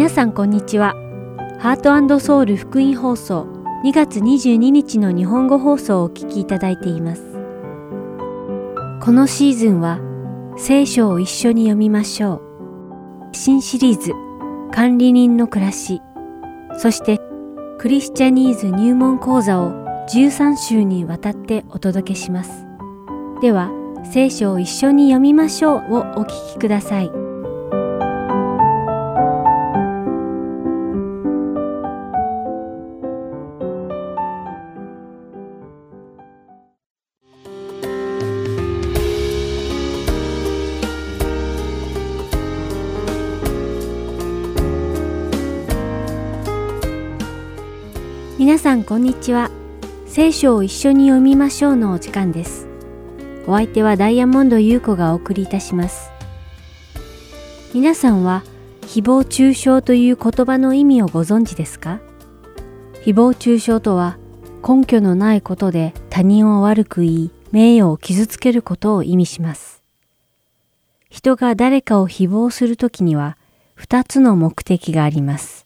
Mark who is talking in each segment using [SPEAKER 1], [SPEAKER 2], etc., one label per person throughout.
[SPEAKER 1] 皆さんこんにちは。ハートソウル福音放送2月22日の日本語放送をお聞きいただいています。このシーズンは聖書を一緒に読みましょう。新シリーズ管理人の暮らし、そしてクリスチャニーズ入門講座を13週にわたってお届けします。では、聖書を一緒に読みましょうをお聞きください。こんにちは。聖書を一緒に読みましょうのお時間です。お相手はダイヤモンド優子がお送りいたします。皆さんは誹謗中傷という言葉の意味をご存知ですか？誹謗中傷とは根拠のないことで他人を悪く言い名誉を傷つけることを意味します。人が誰かを誹謗するときには二つの目的があります。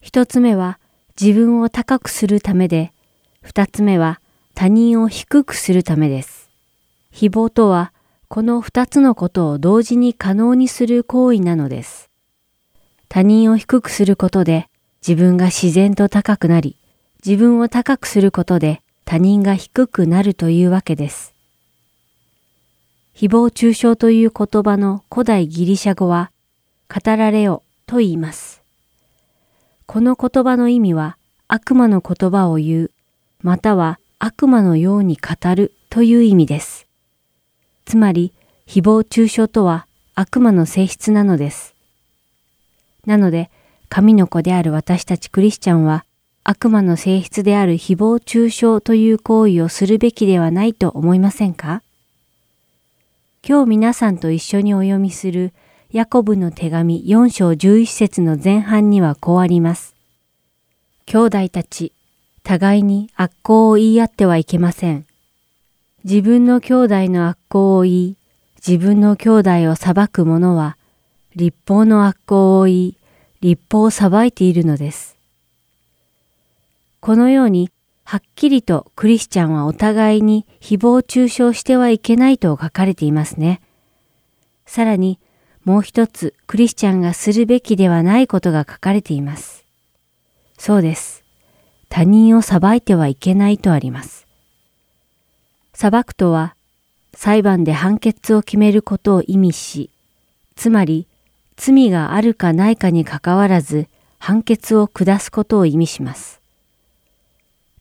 [SPEAKER 1] 一つ目は自分を高くするためで、二つ目は他人を低くするためです。誹謗とは、この二つのことを同時に可能にする行為なのです。他人を低くすることで自分が自然と高くなり、自分を高くすることで他人が低くなるというわけです。誹謗中傷という言葉の古代ギリシャ語は、語られよと言います。この言葉の意味は悪魔の言葉を言う、または悪魔のように語るという意味です。つまり、誹謗中傷とは悪魔の性質なのです。なので、神の子である私たちクリスチャンは、悪魔の性質である誹謗中傷という行為をするべきではないと思いませんか？今日皆さんと一緒にお読みするヤコブの手紙4章11節の前半にはこうあります。兄弟たち、互いに悪行を言い合ってはいけません。自分の兄弟の悪行を言い、自分の兄弟を裁く者は、立法の悪行を言い、立法を裁いているのです。このように、はっきりとクリスチャンはお互いに誹謗中傷してはいけないと書かれていますね。さらに、もう一つクリスチャンがするべきではないことが書かれています。そうです。他人を裁いてはいけないとあります。裁くとは、裁判で判決を決めることを意味し、つまり、罪があるかないかにかかわらず、判決を下すことを意味します。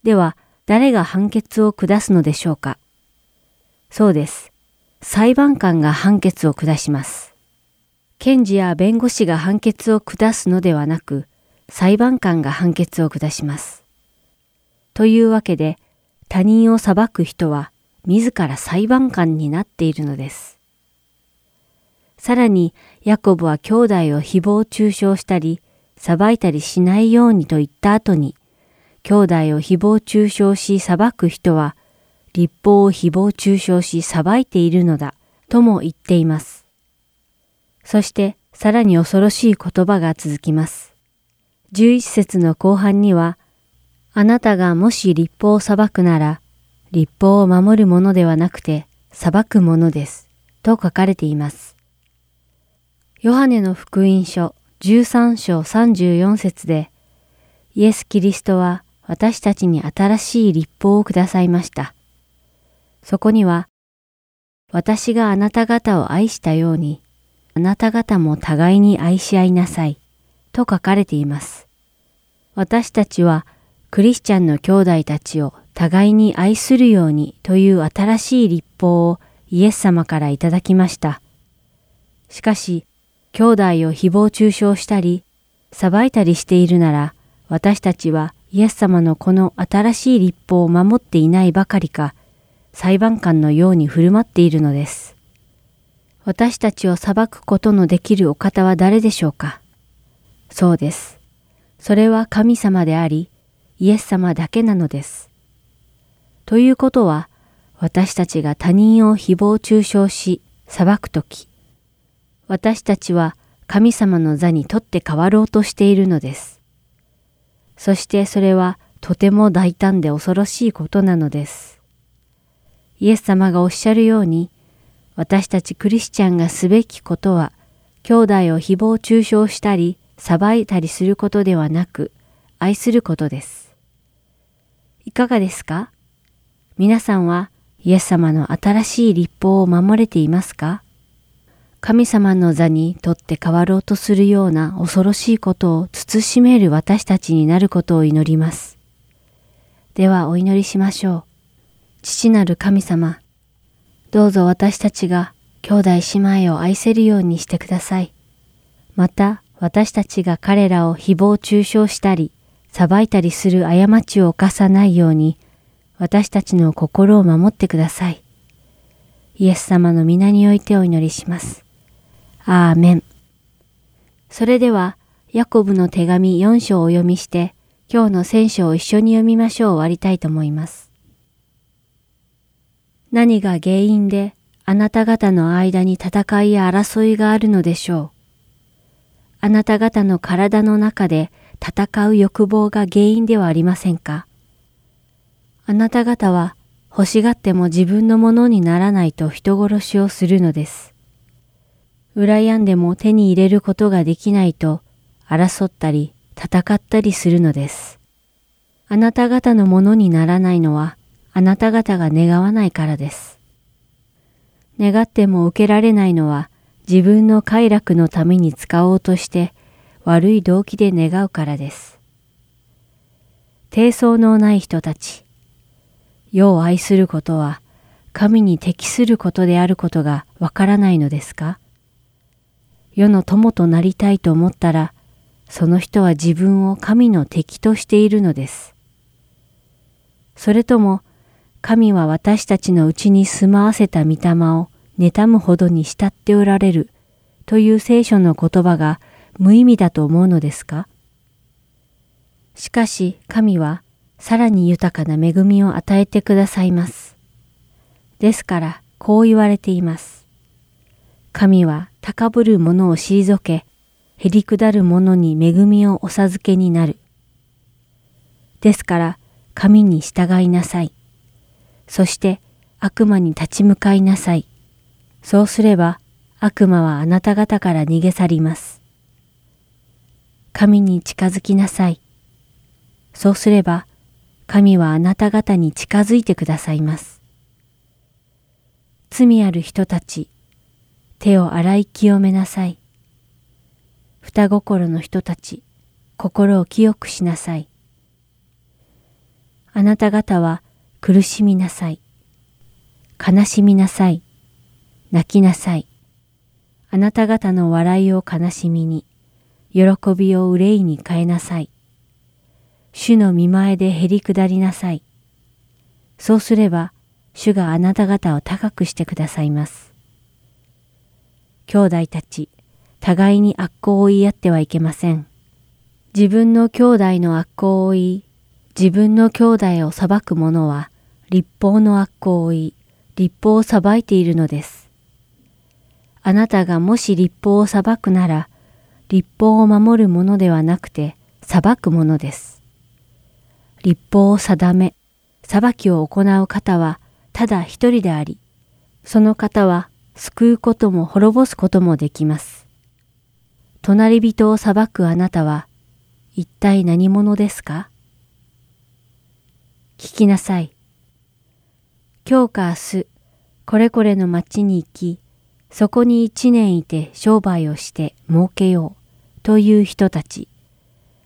[SPEAKER 1] では、誰が判決を下すのでしょうかそうです。裁判官が判決を下します。検事や弁護士が判決を下すのではなく、裁判官が判決を下します。というわけで、他人を裁く人は自ら裁判官になっているのです。さらに、ヤコブは兄弟を誹謗中傷したり、裁いたりしないようにと言った後に、兄弟を誹謗中傷し裁く人は、立法を誹謗中傷し裁いているのだ、とも言っています。そしてさらに恐ろしい言葉が続きます。11節の後半には、あなたがもし立法を裁くなら、立法を守るものではなくて裁くものです。と書かれています。ヨハネの福音書13章34節で、イエス・キリストは私たちに新しい立法をくださいました。そこには、私があなた方を愛したように、あなた方も互いに愛し合いなさい、と書かれています。私たちはクリスチャンの兄弟たちを互いに愛するようにという新しい立法をイエス様からいただきました。しかし、兄弟を誹謗中傷したり、裁いたりしているなら、私たちはイエス様のこの新しい立法を守っていないばかりか、裁判官のように振る舞っているのです。私たちを裁くことのできるお方は誰でしょうか？そうです。それは神様であり、イエス様だけなのです。ということは、私たちが他人を誹謗中傷し、裁くとき、私たちは神様の座に取って代わろうとしているのです。そしてそれはとても大胆で恐ろしいことなのです。イエス様がおっしゃるように、私たちクリスチャンがすべきことは、兄弟を誹謗中傷したり、裁いたりすることではなく、愛することです。いかがですか？皆さんはイエス様の新しい立法を守れていますか？神様の座にとって変わろうとするような恐ろしいことを慎める私たちになることを祈ります。ではお祈りしましょう。父なる神様、どうぞ私たちが兄弟姉妹を愛せるようにしてください。また私たちが彼らを誹謗中傷したり、裁いたりする過ちを犯さないように、私たちの心を守ってください。イエス様の皆においてお祈りします。アーメン。それでは、ヤコブの手紙4章をお読みして、今日の聖書を一緒に読みましょう終わりたいと思います。何が原因であなた方の間に戦いや争いがあるのでしょう。あなた方の体の中で戦う欲望が原因ではありませんかあなた方は欲しがっても自分のものにならないと人殺しをするのです。羨んでも手に入れることができないと争ったり戦ったりするのです。あなた方のものにならないのはあなた方が願わないからです。願っても受けられないのは自分の快楽のために使おうとして悪い動機で願うからです。低層のない人たち、世を愛することは神に適することであることがわからないのですか？世の友となりたいと思ったら、その人は自分を神の敵としているのです。それとも、神は私たちのうちに住まわせた御霊を妬むほどに慕っておられるという聖書の言葉が無意味だと思うのですか？しかし神はさらに豊かな恵みを与えてくださいます。ですからこう言われています。神は高ぶる者を退け、へりくだる者に恵みをお授けになる。ですから、神に従いなさい。そして悪魔に立ち向かいなさい。そうすれば悪魔はあなた方から逃げ去ります。神に近づきなさい。そうすれば神はあなた方に近づいてくださいます。罪ある人たち、手を洗い清めなさい。双心の人たち、心を清くしなさい。あなた方は苦しみなさい。悲しみなさい。泣きなさい。あなた方の笑いを悲しみに、喜びを憂いに変えなさい。主の見前でへり下りなさい。そうすれば、主があなた方を高くしてくださいます。兄弟たち、互いに悪行を言い合ってはいけません。自分の兄弟の悪行を言い、自分の兄弟を裁く者は、立法の悪行を言い、立法を裁いているのです。あなたがもし立法を裁くなら、立法を守るものではなくて、裁くものです。立法を定め、裁きを行う方は、ただ一人であり、その方は救うことも滅ぼすこともできます。隣人を裁くあなたは一体何者ですか？聞きなさい。今日か明日、これこれの町に行き、そこに一年いて商売をして儲けようという人たち。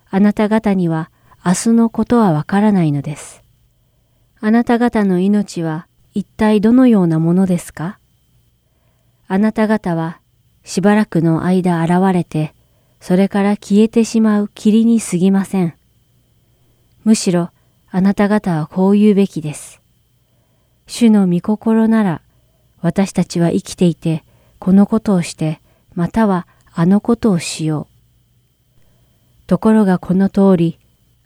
[SPEAKER 1] あなた方には明日のことはわからないのです。あなた方の命は一体どのようなものですか？あなた方はしばらくの間現れて、それから消えてしまう霧に過ぎません。むしろあなた方はこう言うべきです。主の御心なら、私たちは生きていて、このことをして、またはあのことをしよう。ところがこの通り、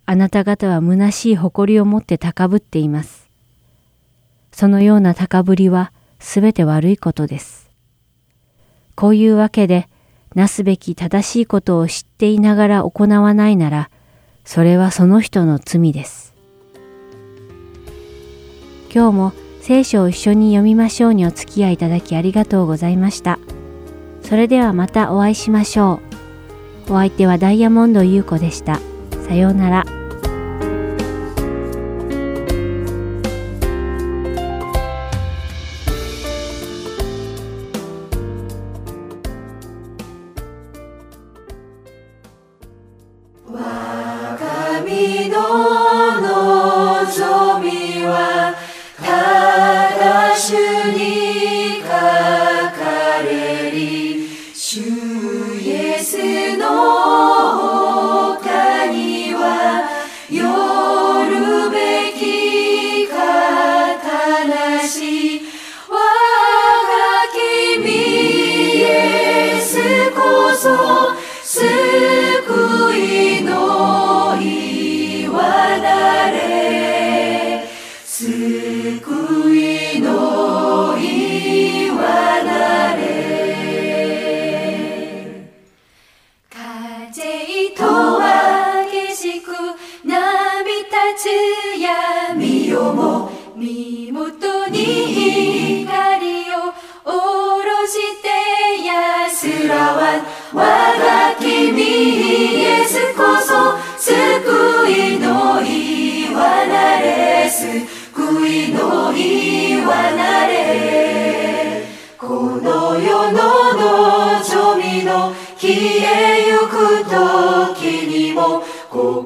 [SPEAKER 1] あなた方は虚しい誇りを持って高ぶっています。そのような高ぶりはすべて悪いことです。こういうわけで、
[SPEAKER 2] なすべき正しいことを知っていながら行わないなら、それはその人の罪です。今日も聖書を一緒に読みましょうにお付き合いいただきありがとうございました。それではまたお会いしましょう。お相手はダイヤモンド優子でした。さようなら。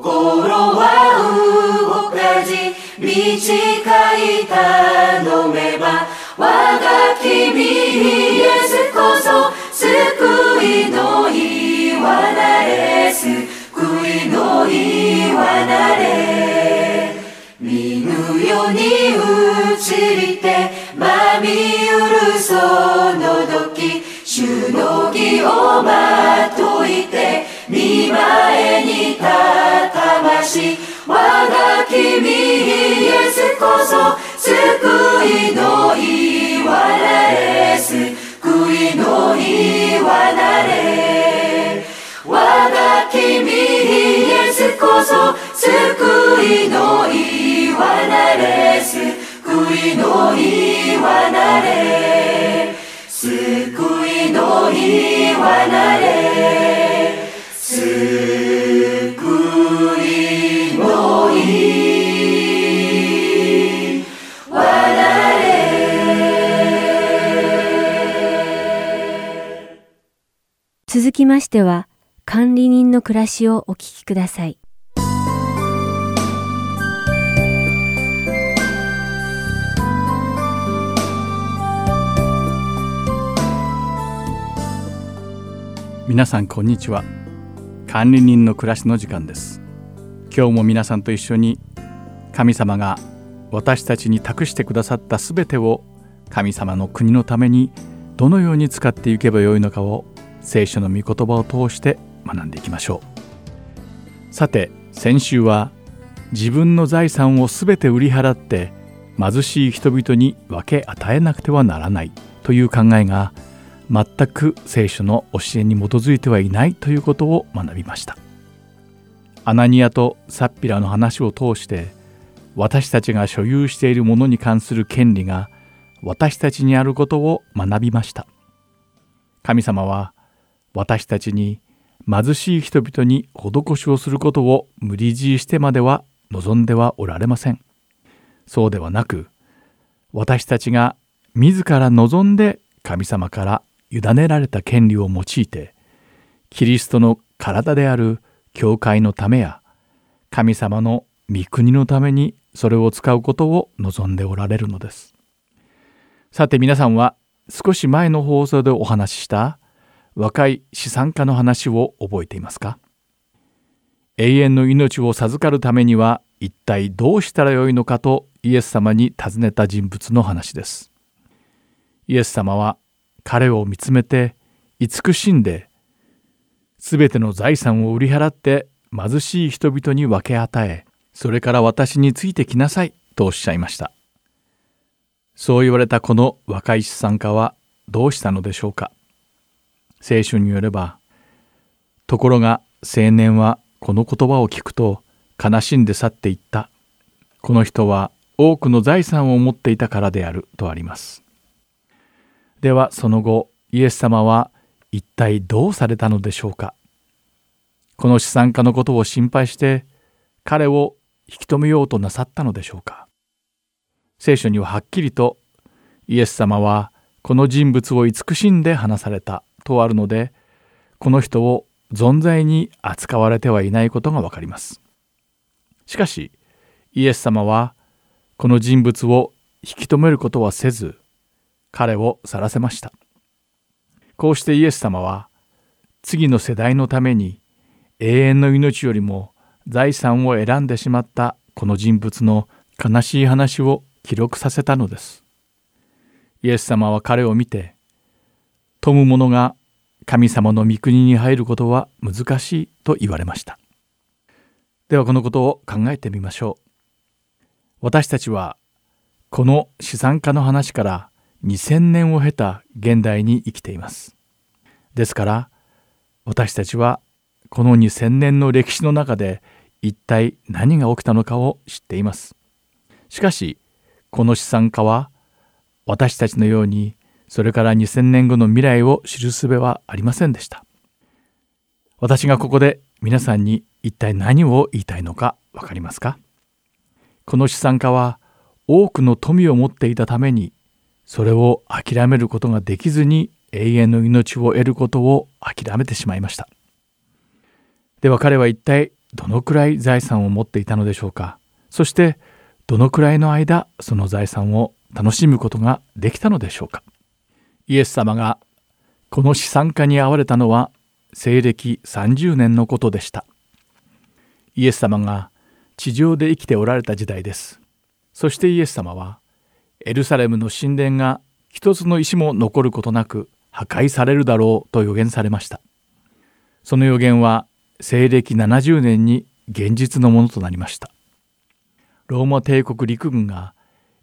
[SPEAKER 2] 心は動かじ短い頼めば我が君イエスこそ救いの言わなれ救いの言わなれ。見ぬ世うに移りてまみうるその時主の義をまといて見舞え我が君イエスこそ救いのいわなれ救いのいわなれ。我が君イエスこそ救いのいわなれ救いのいわなれ。救いのいわなれ。救い続きましては、管理人の暮らしをお聞きください。
[SPEAKER 3] 皆さんこんにちは。管理人の暮らしの時間です。今日も皆さんと一緒に神様が私たちに託してくださったすべてを神様の国のためにどのように使っていけばよいのかを聖書の御言葉を通して学んでいきましょう。さて先週は自分の財産をすべて売り払って貧しい人々に分け与えなくてはならないという考えが全く聖書の教えに基づいてはいないということを学びました。アナニアとサッピラの話を通して私たちが所有しているものに関する権利が私たちにあることを学びました。神様は私たちに貧しい人々に施しをすることを無理強いしてまでは望んではおられません。そうではなく、私たちが自ら望んで神様から委ねられた権利を用いて、キリストの体である教会のためや、神様の御国のためにそれを使うことを望んでおられるのです。さて皆さんは少し前の放送でお話しした若い資産家の話を覚えていますか？永遠の命を授かるためには一体どうしたらよいのかとイエス様に尋ねた人物の話です。イエス様は彼を見つめて慈しんで全ての財産を売り払って貧しい人々に分け与えそれから私についてきなさいとおっしゃいました。そう言われたこの若い資産家はどうしたのでしょうか？聖書によればところが青年はこの言葉を聞くと悲しんで去っていった。この人は多くの財産を持っていたからであるとあります。ではその後イエス様は一体どうされたのでしょうか。この資産家のことを心配して彼を引き止めようとなさったのでしょうか。聖書にははっきりとイエス様はこの人物を慈しんで話された。とあるのでこの人を存在に扱われてはいないことがわかりますしかしイエス様はこの人物を引き止めることはせず彼を去らせましたこうしてイエス様は次の世代のために永遠の命よりも財産を選んでしまったこの人物の悲しい話を記録させたのです。イエス様は彼を見て富む者が神様の御国に入ることは難しいと言われました。ではこのことを考えてみましょう。私たちはこの資産家の話から2000年を経た現代に生きています。ですから私たちはこの2000年の歴史の中で一体何が起きたのかを知っています。しかしこの資産家は私たちのようにそれから2000年後の未来を知る術はありませんでした。私がここで皆さんに一体何を言いたいのか分かりますか？この資産家は多くの富を持っていたためにそれを諦めることができずに永遠の命を得ることを諦めてしまいました。では彼は一体どのくらい財産を持っていたのでしょうか？そしてどのくらいの間その財産を楽しむことができたのでしょうか？イエス様がこの資産家に会われたのは西暦30年のことでした。イエス様が地上で生きておられた時代です。そしてイエス様はエルサレムの神殿が一つの石も残ることなく破壊されるだろうと予言されました。その予言は西暦70年に現実のものとなりました。ローマ帝国陸軍が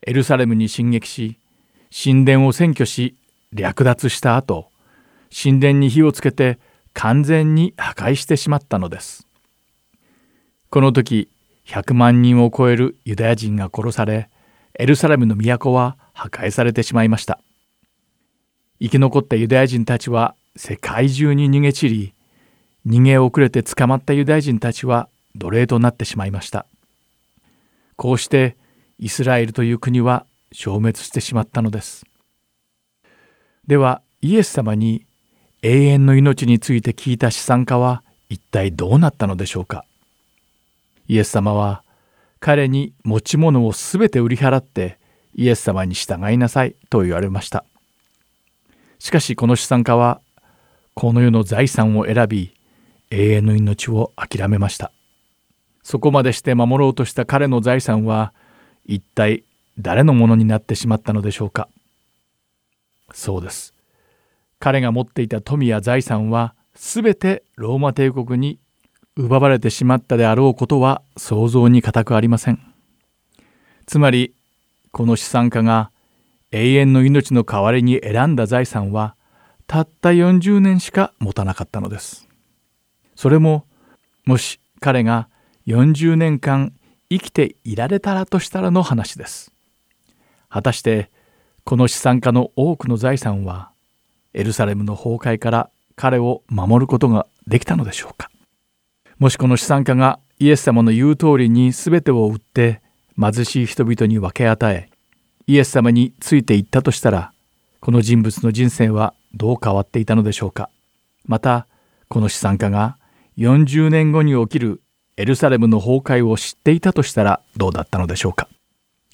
[SPEAKER 3] エルサレムに進撃し神殿を占拠し略奪した後神殿に火をつけて完全に破壊してしまったのです。この時100万人を超えるユダヤ人が殺されエルサレムの都は破壊されてしまいました。生き残ったユダヤ人たちは世界中に逃げ散り逃げ遅れて捕まったユダヤ人たちは奴隷となってしまいました。こうしてイスラエルという国は消滅してしまったのです。ではイエス様に永遠の命について聞いた資産家は一体どうなったのでしょうか？イエス様は彼に持ち物をすべて売り払ってイエス様に従いなさいと言われました。しかしこの資産家はこの世の財産を選び永遠の命を諦めました。そこまでして守ろうとした彼の財産は一体誰のものになってしまったのでしょうか？そうです。彼が持っていた富や財産は全てローマ帝国に奪われてしまったであろうことは想像に難くありません。つまりこの資産家が永遠の命の代わりに選んだ財産はたった40年しか持たなかったのです。それももし彼が40年間生きていられたらとしたらの話です。果たしてこの資産家の多くの財産はエルサレムの崩壊から彼を守ることができたのでしょうか。もしこの資産家がイエス様の言う通りに全てを売って貧しい人々に分け与えイエス様についていったとしたらこの人物の人生はどう変わっていたのでしょうか。またこの資産家が40年後に起きるエルサレムの崩壊を知っていたとしたらどうだったのでしょうか。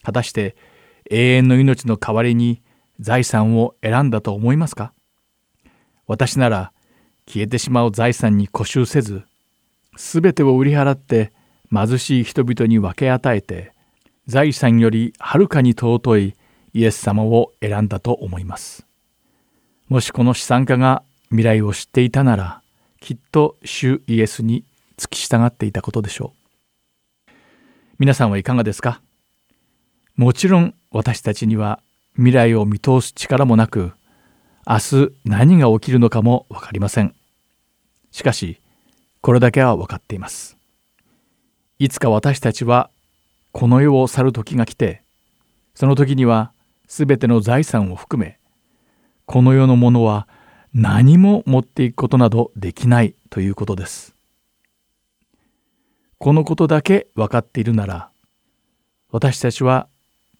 [SPEAKER 3] 果たして永遠の命の代わりに財産を選んだと思いますか？私なら消えてしまう財産に固執せずすべてを売り払って貧しい人々に分け与えて財産よりはるかに尊いイエス様を選んだと思います。もしこの資産家が未来を知っていたならきっと主イエスに付き従っていたことでしょう。皆さんはいかがですか？もちろん私たちには未来を見通す力もなく明日何が起きるのかもわかりません。しかし、これだけは分かっています。いつか私たちはこの世を去る時が来て、その時には全ての財産を含め、この世のものは何も持っていくことなどできないということです。このことだけ分かっているなら、私たちは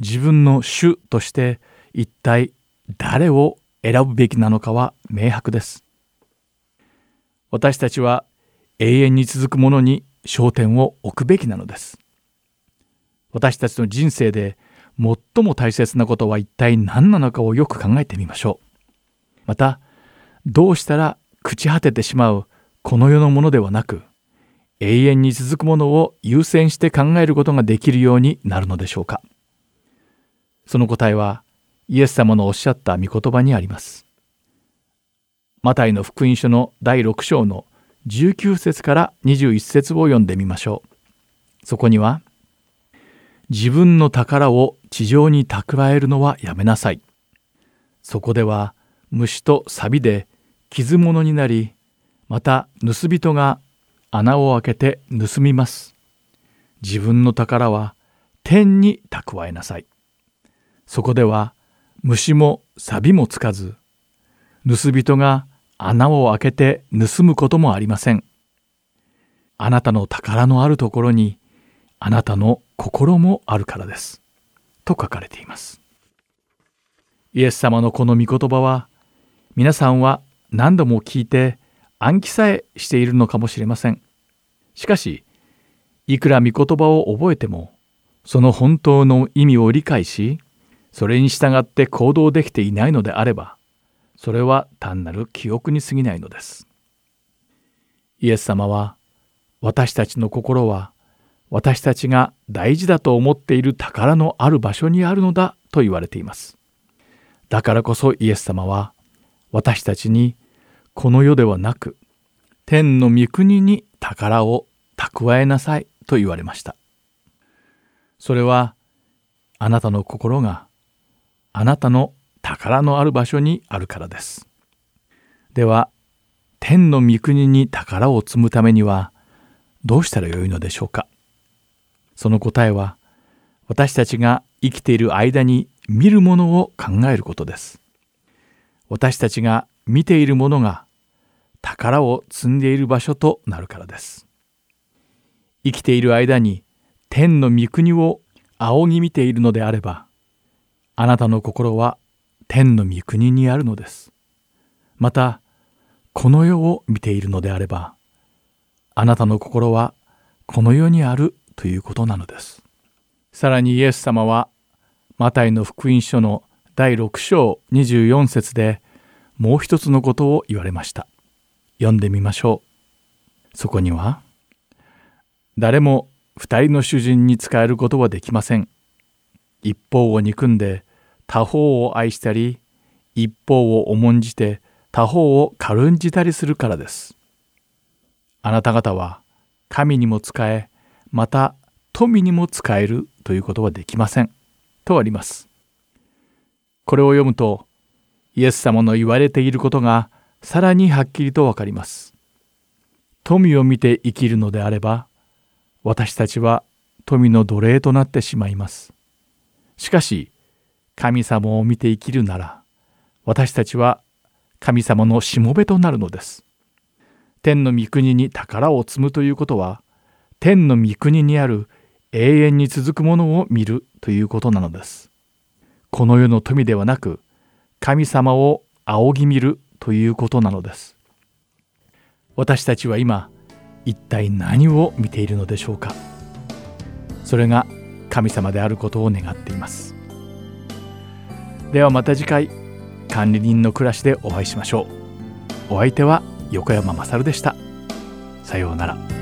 [SPEAKER 3] 自分の主として一体誰を選ぶべきなのかは明白です。私たちは永遠に続くものに焦点を置くべきなのです。私たちの人生で最も大切なことは一体何なのかをよく考えてみましょう。また、どうしたら朽ち果ててしまうこの世のものではなく、永遠に続くものを優先して考えることができるようになるのでしょうか。その答えはイエス様のおっしゃった御言葉にあります。マタイの福音書の第6章の19節から21節を読んでみましょう。そこには、自分の宝を地上に蓄えるのはやめなさい。そこでは虫と錆で傷物になり、また盗人が穴を開けて盗みます。自分の宝は天に蓄えなさい。そこでは虫も錆もつかず、盗人が穴を開けて盗むこともありません。あなたの宝のあるところにあなたの心もあるからです。と書かれています。イエス様のこの御言葉は皆さんは何度も聞いて暗記さえしているのかもしれません。しかし、いくら御言葉を覚えても、その本当の意味を理解し、それに従って行動できていないのであれば、それは単なる記憶に過ぎないのです。イエス様は、私たちの心は、私たちが大事だと思っている宝のある場所にあるのだと言われています。だからこそイエス様は、私たちにこの世ではなく天の御国に宝を蓄えなさいと言われました。それはあなたの心があなたの宝のある場所にあるからです。では天の御国に宝を積むためにはどうしたらよいのでしょうか？その答えは私たちが生きている間に見るものを考えることです。私たちが見ているものが宝を積んでいる場所となるからです。生きている間に天の御国を仰ぎ見ているのであれば、あなたの心は天の御国にあるのです。また、この世を見ているのであれば、あなたの心はこの世にあるということなのです。さらにイエス様は、マタイの福音書の第6章24節でもう一つのことを言われました。読んでみましょう。そこには、誰も二人の主人に仕えることはできません。一方を憎んで他方を愛したり、一方を重んじて他方を軽んじたりするからです。あなた方は神にも仕え、また富にも仕えるということはできません。とあります。これを読むと、イエス様の言われていることがさらにはっきりとわかります。富を見て生きるのであれば、私たちは富の奴隷となってしまいます。しかし、神様を見て生きるなら、私たちは神様のしもべとなるのです。天の御国に宝を積むということは、天の御国にある永遠に続くものを見るということなのです。この世の富ではなく、神様を仰ぎ見るということなのです私たちは今一体何を見ているのでしょうかそれが神様であることを願っていますではまた次回管理人の暮らしでお会いしましょう。お相手は横山まさるでした。さようなら。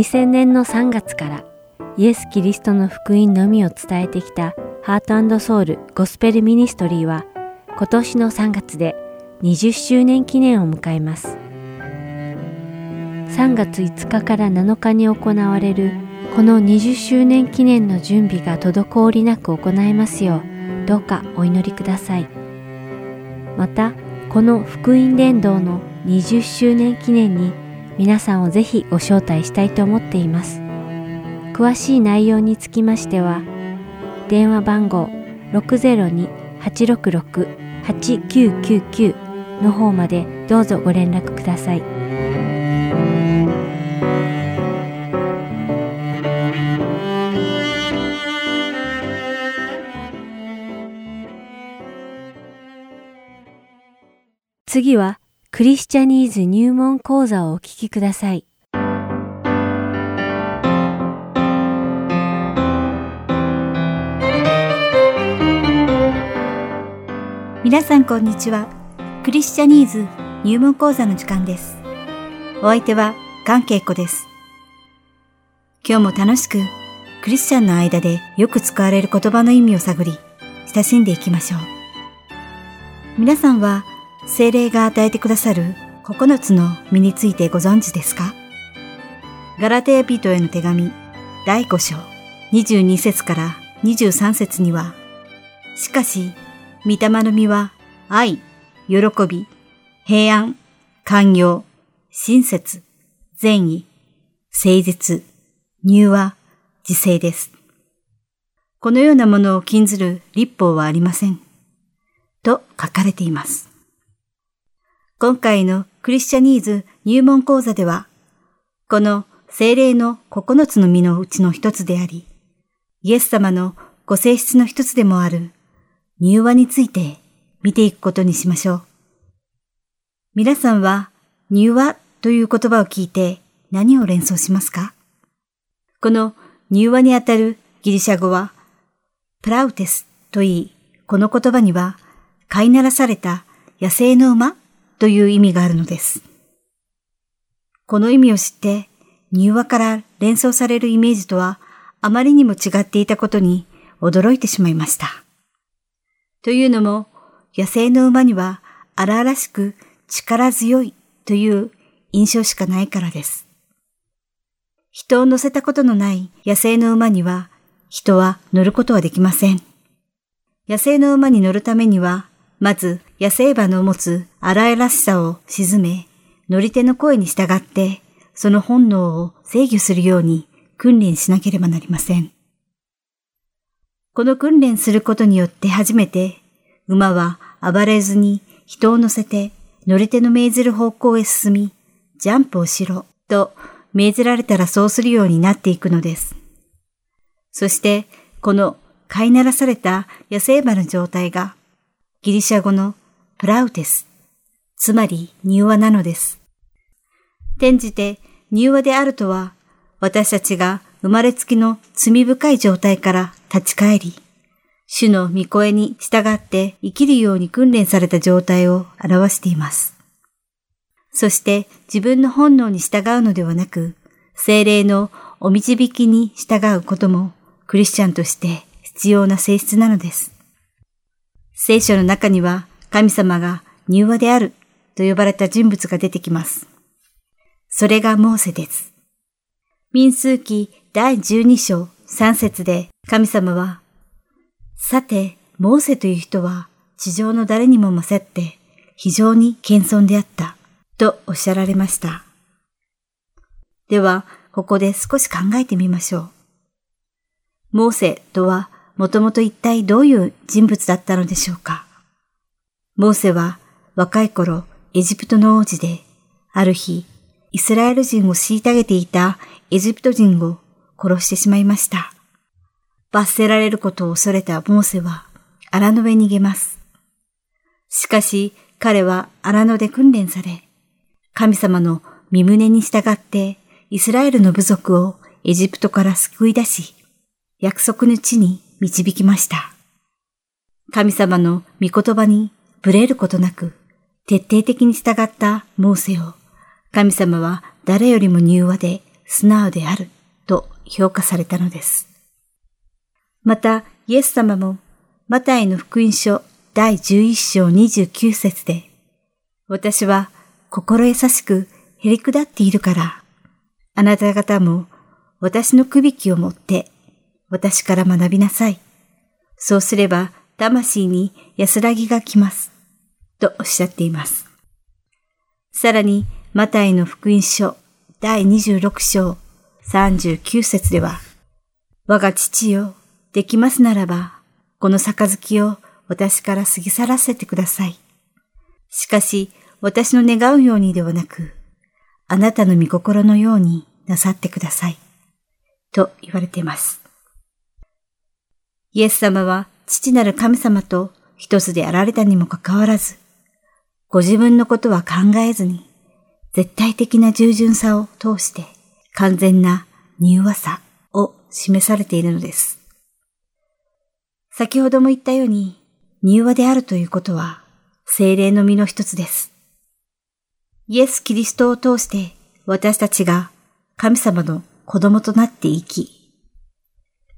[SPEAKER 1] 2000年の3月からイエス・キリストの福音のみを伝えてきたハートソウルゴスペルミニストリーは今年の3月で20周年記念を迎えます。3月5日から7日に行われるこの20周年記念の準備が滞りなく行えますようどうかお祈りください。また、この福音伝道の20周年記念に皆さんをぜひご招待したいと思っています。詳しい内容につきましては、電話番号602-866-8999の方までどうぞご連絡ください。次はクリスチャニーズ入門講座をお聞きください。
[SPEAKER 4] 皆さんこんにちは。クリスチャニーズ入門講座の時間です。お相手は関係子です。今日も楽しくクリスチャンの間でよく使われる言葉の意味を探り、親しんでいきましょう。皆さんは精霊が与えてくださる9つの身についてご存知ですか？ガラテヤ人への手紙第5章22節から23節には、しかし、御霊の実は愛、喜び、平安、寛容、親切、善意、誠実、入和、自制です。このようなものを禁ずる立法はありません。と書かれています。今回のクリスチャニーズ入門講座では、この精霊の9つの実のうちの一つであり、イエス様のご性質の一つでもある入和について見ていくことにしましょう。皆さんは入和という言葉を聞いて何を連想しますか？この入和にあたるギリシャ語はプラウテスといい、この言葉には飼いならされた野生の馬という意味があるのです。この意味を知って、入話から連想されるイメージとはあまりにも違っていたことに驚いてしまいました。というのも、野生の馬には荒々しく力強いという印象しかないからです。人を乗せたことのない野生の馬には人は乗ることはできません。野生の馬に乗るためにはまず、野生馬の持つ荒々しさを沈め、乗り手の声に従って、その本能を制御するように訓練しなければなりません。この訓練することによって初めて、馬は暴れずに人を乗せて乗り手の命ずる方向へ進み、ジャンプをしろと命ずられたらそうするようになっていくのです。そして、この飼いならされた野生馬の状態がギリシャ語のプラウテス、つまり柔和なのです。転じて柔和であるとは、私たちが生まれつきの罪深い状態から立ち返り、主の御声に従って生きるように訓練された状態を表しています。そして自分の本能に従うのではなく、精霊のお導きに従うこともクリスチャンとして必要な性質なのです。聖書の中には神様が柔和であると呼ばれた人物が出てきます。それがモーセです。民数記第12章3節で神様は、さて、モーセという人は地上の誰にも勝って非常に謙遜であったとおっしゃられました。では、ここで少し考えてみましょう。モーセとはもともと一体どういう人物だったのでしょうか。モーセは若い頃エジプトの王子で、ある日、イスラエル人を虐げていたエジプト人を殺してしまいました。罰せられることを恐れたモーセは荒野へ逃げます。しかし彼は荒野で訓練され、神様の身胸に従ってイスラエルの部族をエジプトから救い出し、約束の地に導きました。神様の御言葉にブレることなく、徹底的に従ったモーセを、神様は誰よりも柔和で素直であると評価されたのです。また、イエス様も、マタイの福音書第11章29節で、私は心優しくへりくだっているから、あなた方も私のくびきを持って私から学びなさい。そうすれば魂に安らぎが来ます。とおっしゃっています。さらに、マタイの福音書第26章39節では、我が父よ、できますならば、この杯を私から過ぎ去らせてください。しかし、私の願うようにではなく、あなたの御心のようになさってください。と言われています。イエス様は父なる神様と一つであられたにもかかわらず、ご自分のことは考えずに、絶対的な従順さを通して完全な柔和さを示されているのです。先ほども言ったように、柔和であるということは、精霊の実の一つです。イエス・キリストを通して私たちが神様の子供となって生き、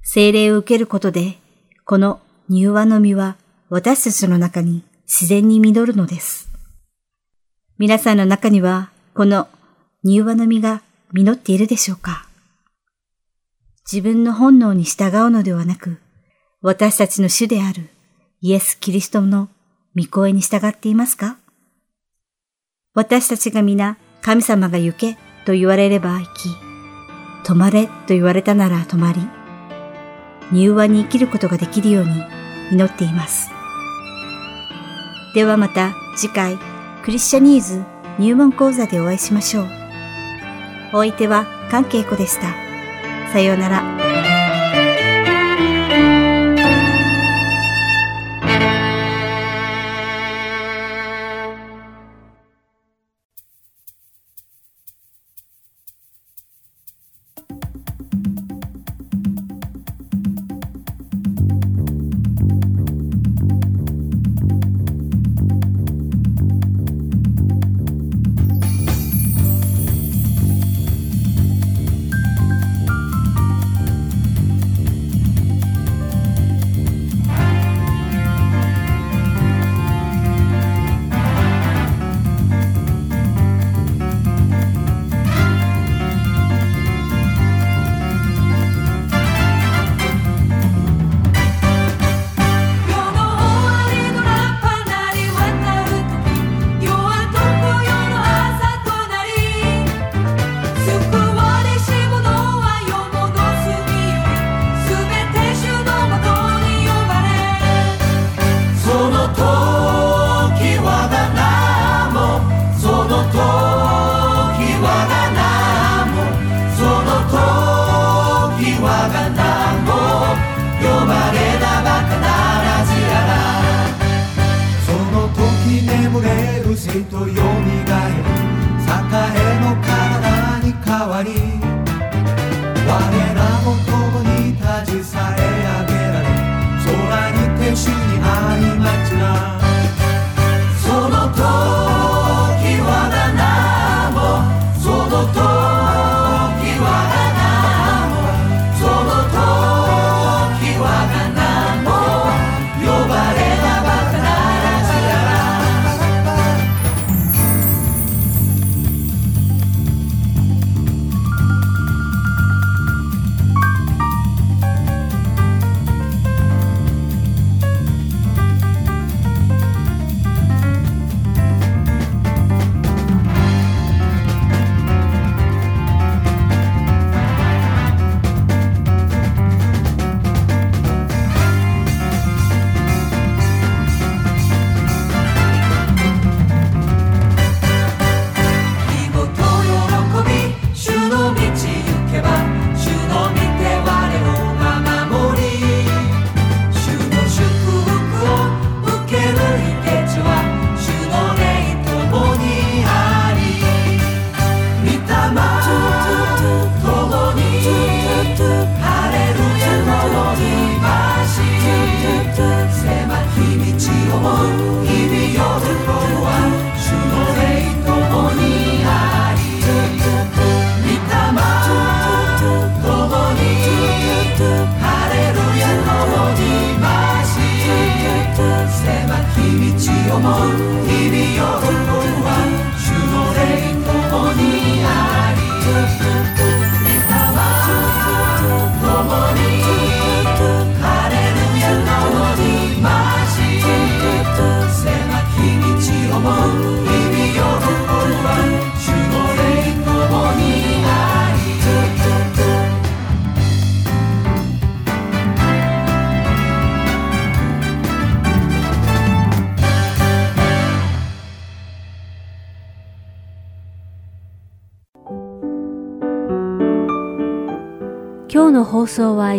[SPEAKER 4] 精霊を受けることで、この柔和の実は私たちの中に自然に実るのです。皆さんの中には、この柔和の実が実っているでしょうか？自分の本能に従うのではなく、私たちの主であるイエス・キリストの御声に従っていますか？私たちが皆神様が行けと言われれば行き、止まれと言われたなら止まり、柔和に生きることができるように祈っています。ではまた次回、クリスチャニーズ入門講座でお会いしましょう。お相手は関係子でした。さようなら。